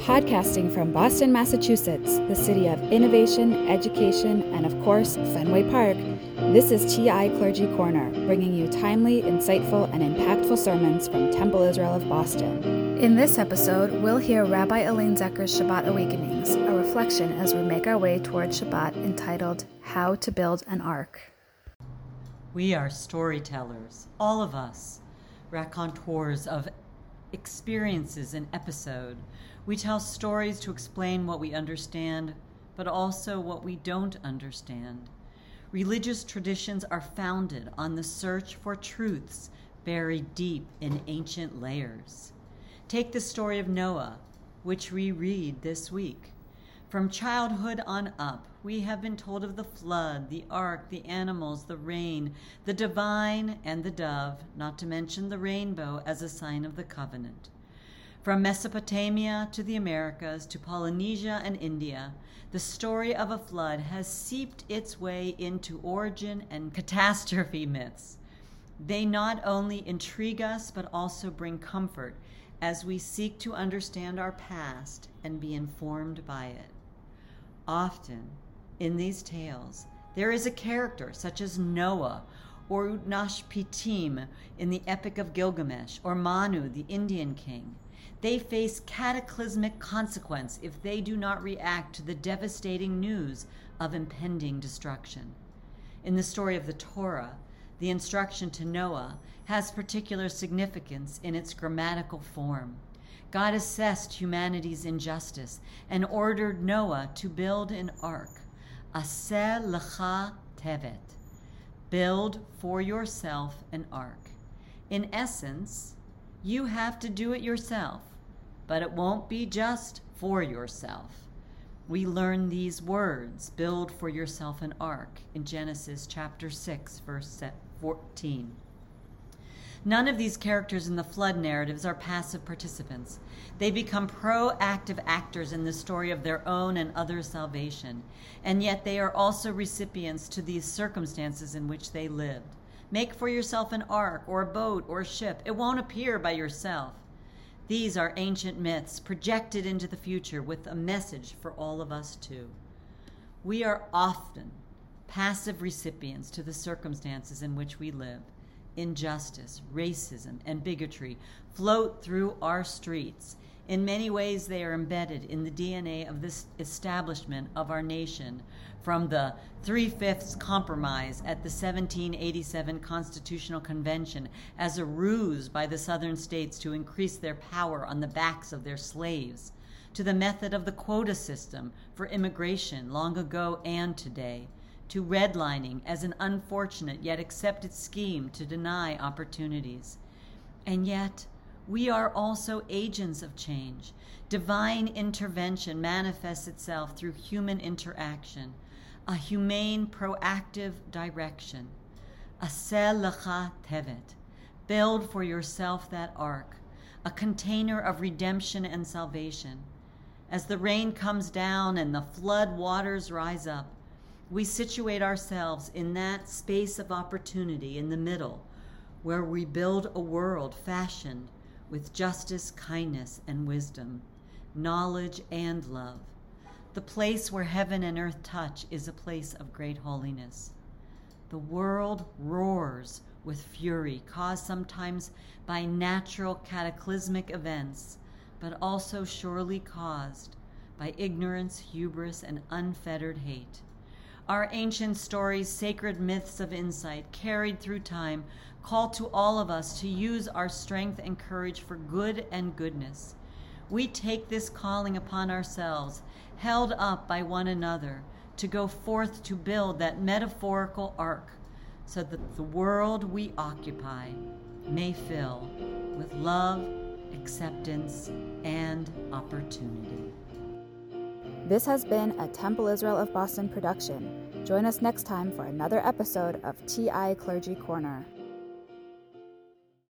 Podcasting from Boston, Massachusetts, the city of innovation, education, and of course, Fenway Park, this is TI Clergy Corner, bringing you timely, insightful, and impactful sermons from Temple Israel of Boston. In this episode, we'll hear Rabbi Elaine Zecher's Shabbat Awakenings, a reflection as we make our way toward Shabbat entitled How to Build an Ark. We are storytellers, all of us, raconteurs of experiences an episode. We tell stories to explain what we understand, but also what we don't understand. Religious traditions are founded on the search for truths buried deep in ancient layers. Take the story of Noah, which we read this week. From childhood on up, we have been told of the flood, the ark, the animals, the rain, the divine, and the dove, not to mention the rainbow as a sign of the covenant. From Mesopotamia to the Americas to Polynesia and India, the story of a flood has seeped its way into origin and catastrophe myths. They not only intrigue us, but also bring comfort as we seek to understand our past and be informed by it. Often, in these tales, there is a character such as Noah or Utnapishtim in the Epic of Gilgamesh or Manu, the Indian king they face cataclysmic consequence if they do not react to the devastating news of impending destruction. In the story of the Torah, the instruction to Noah has particular significance in its grammatical form. God assessed humanity's injustice and ordered Noah to build an ark, Aseh lecha tevet, build for yourself an ark. In essence, you have to do it yourself, but it won't be just for yourself. We learn these words build for yourself an ark in Genesis chapter 6, verse 14. None of these characters in the flood narratives are passive participants. They become proactive actors in the story of their own and others' salvation, and yet they are also recipients to these circumstances in which they lived. Make for yourself an ark or a boat or a ship. It won't appear by yourself. These are ancient myths projected into the future with a message for all of us too. We are often passive recipients to the circumstances in which we live. Injustice, racism, and bigotry float through our streets. In many ways, they are embedded in the DNA of this establishment of our nation, from the Three Fifths Compromise at the 1787 Constitutional Convention as a ruse by the Southern states to increase their power on the backs of their slaves, to the method of the quota system for immigration long ago and today, to redlining as an unfortunate yet accepted scheme to deny opportunities. And yet, we are also agents of change. Divine intervention manifests itself through human interaction a humane, proactive direction. Aseh lecha tevet. Build for yourself that ark, a container of redemption and salvation. As the rain comes down and the flood waters rise up, we situate ourselves in that space of opportunity in the middle where we build a world fashioned with justice, kindness, and wisdom, knowledge, and love. The place where heaven and earth touch is a place of great holiness. The world roars with fury, caused sometimes by natural cataclysmic events, but also surely caused by ignorance, hubris, and unfettered hate. Our ancient stories, sacred myths of insight, carried through time, call to all of us to use our strength and courage for good and goodness. We take this calling upon ourselves held up by one another, to go forth to build that metaphorical ark so that the world we occupy may fill with love, acceptance, and opportunity. This has been a Temple Israel of Boston production. Join us next time for another episode of TI Clergy Corner.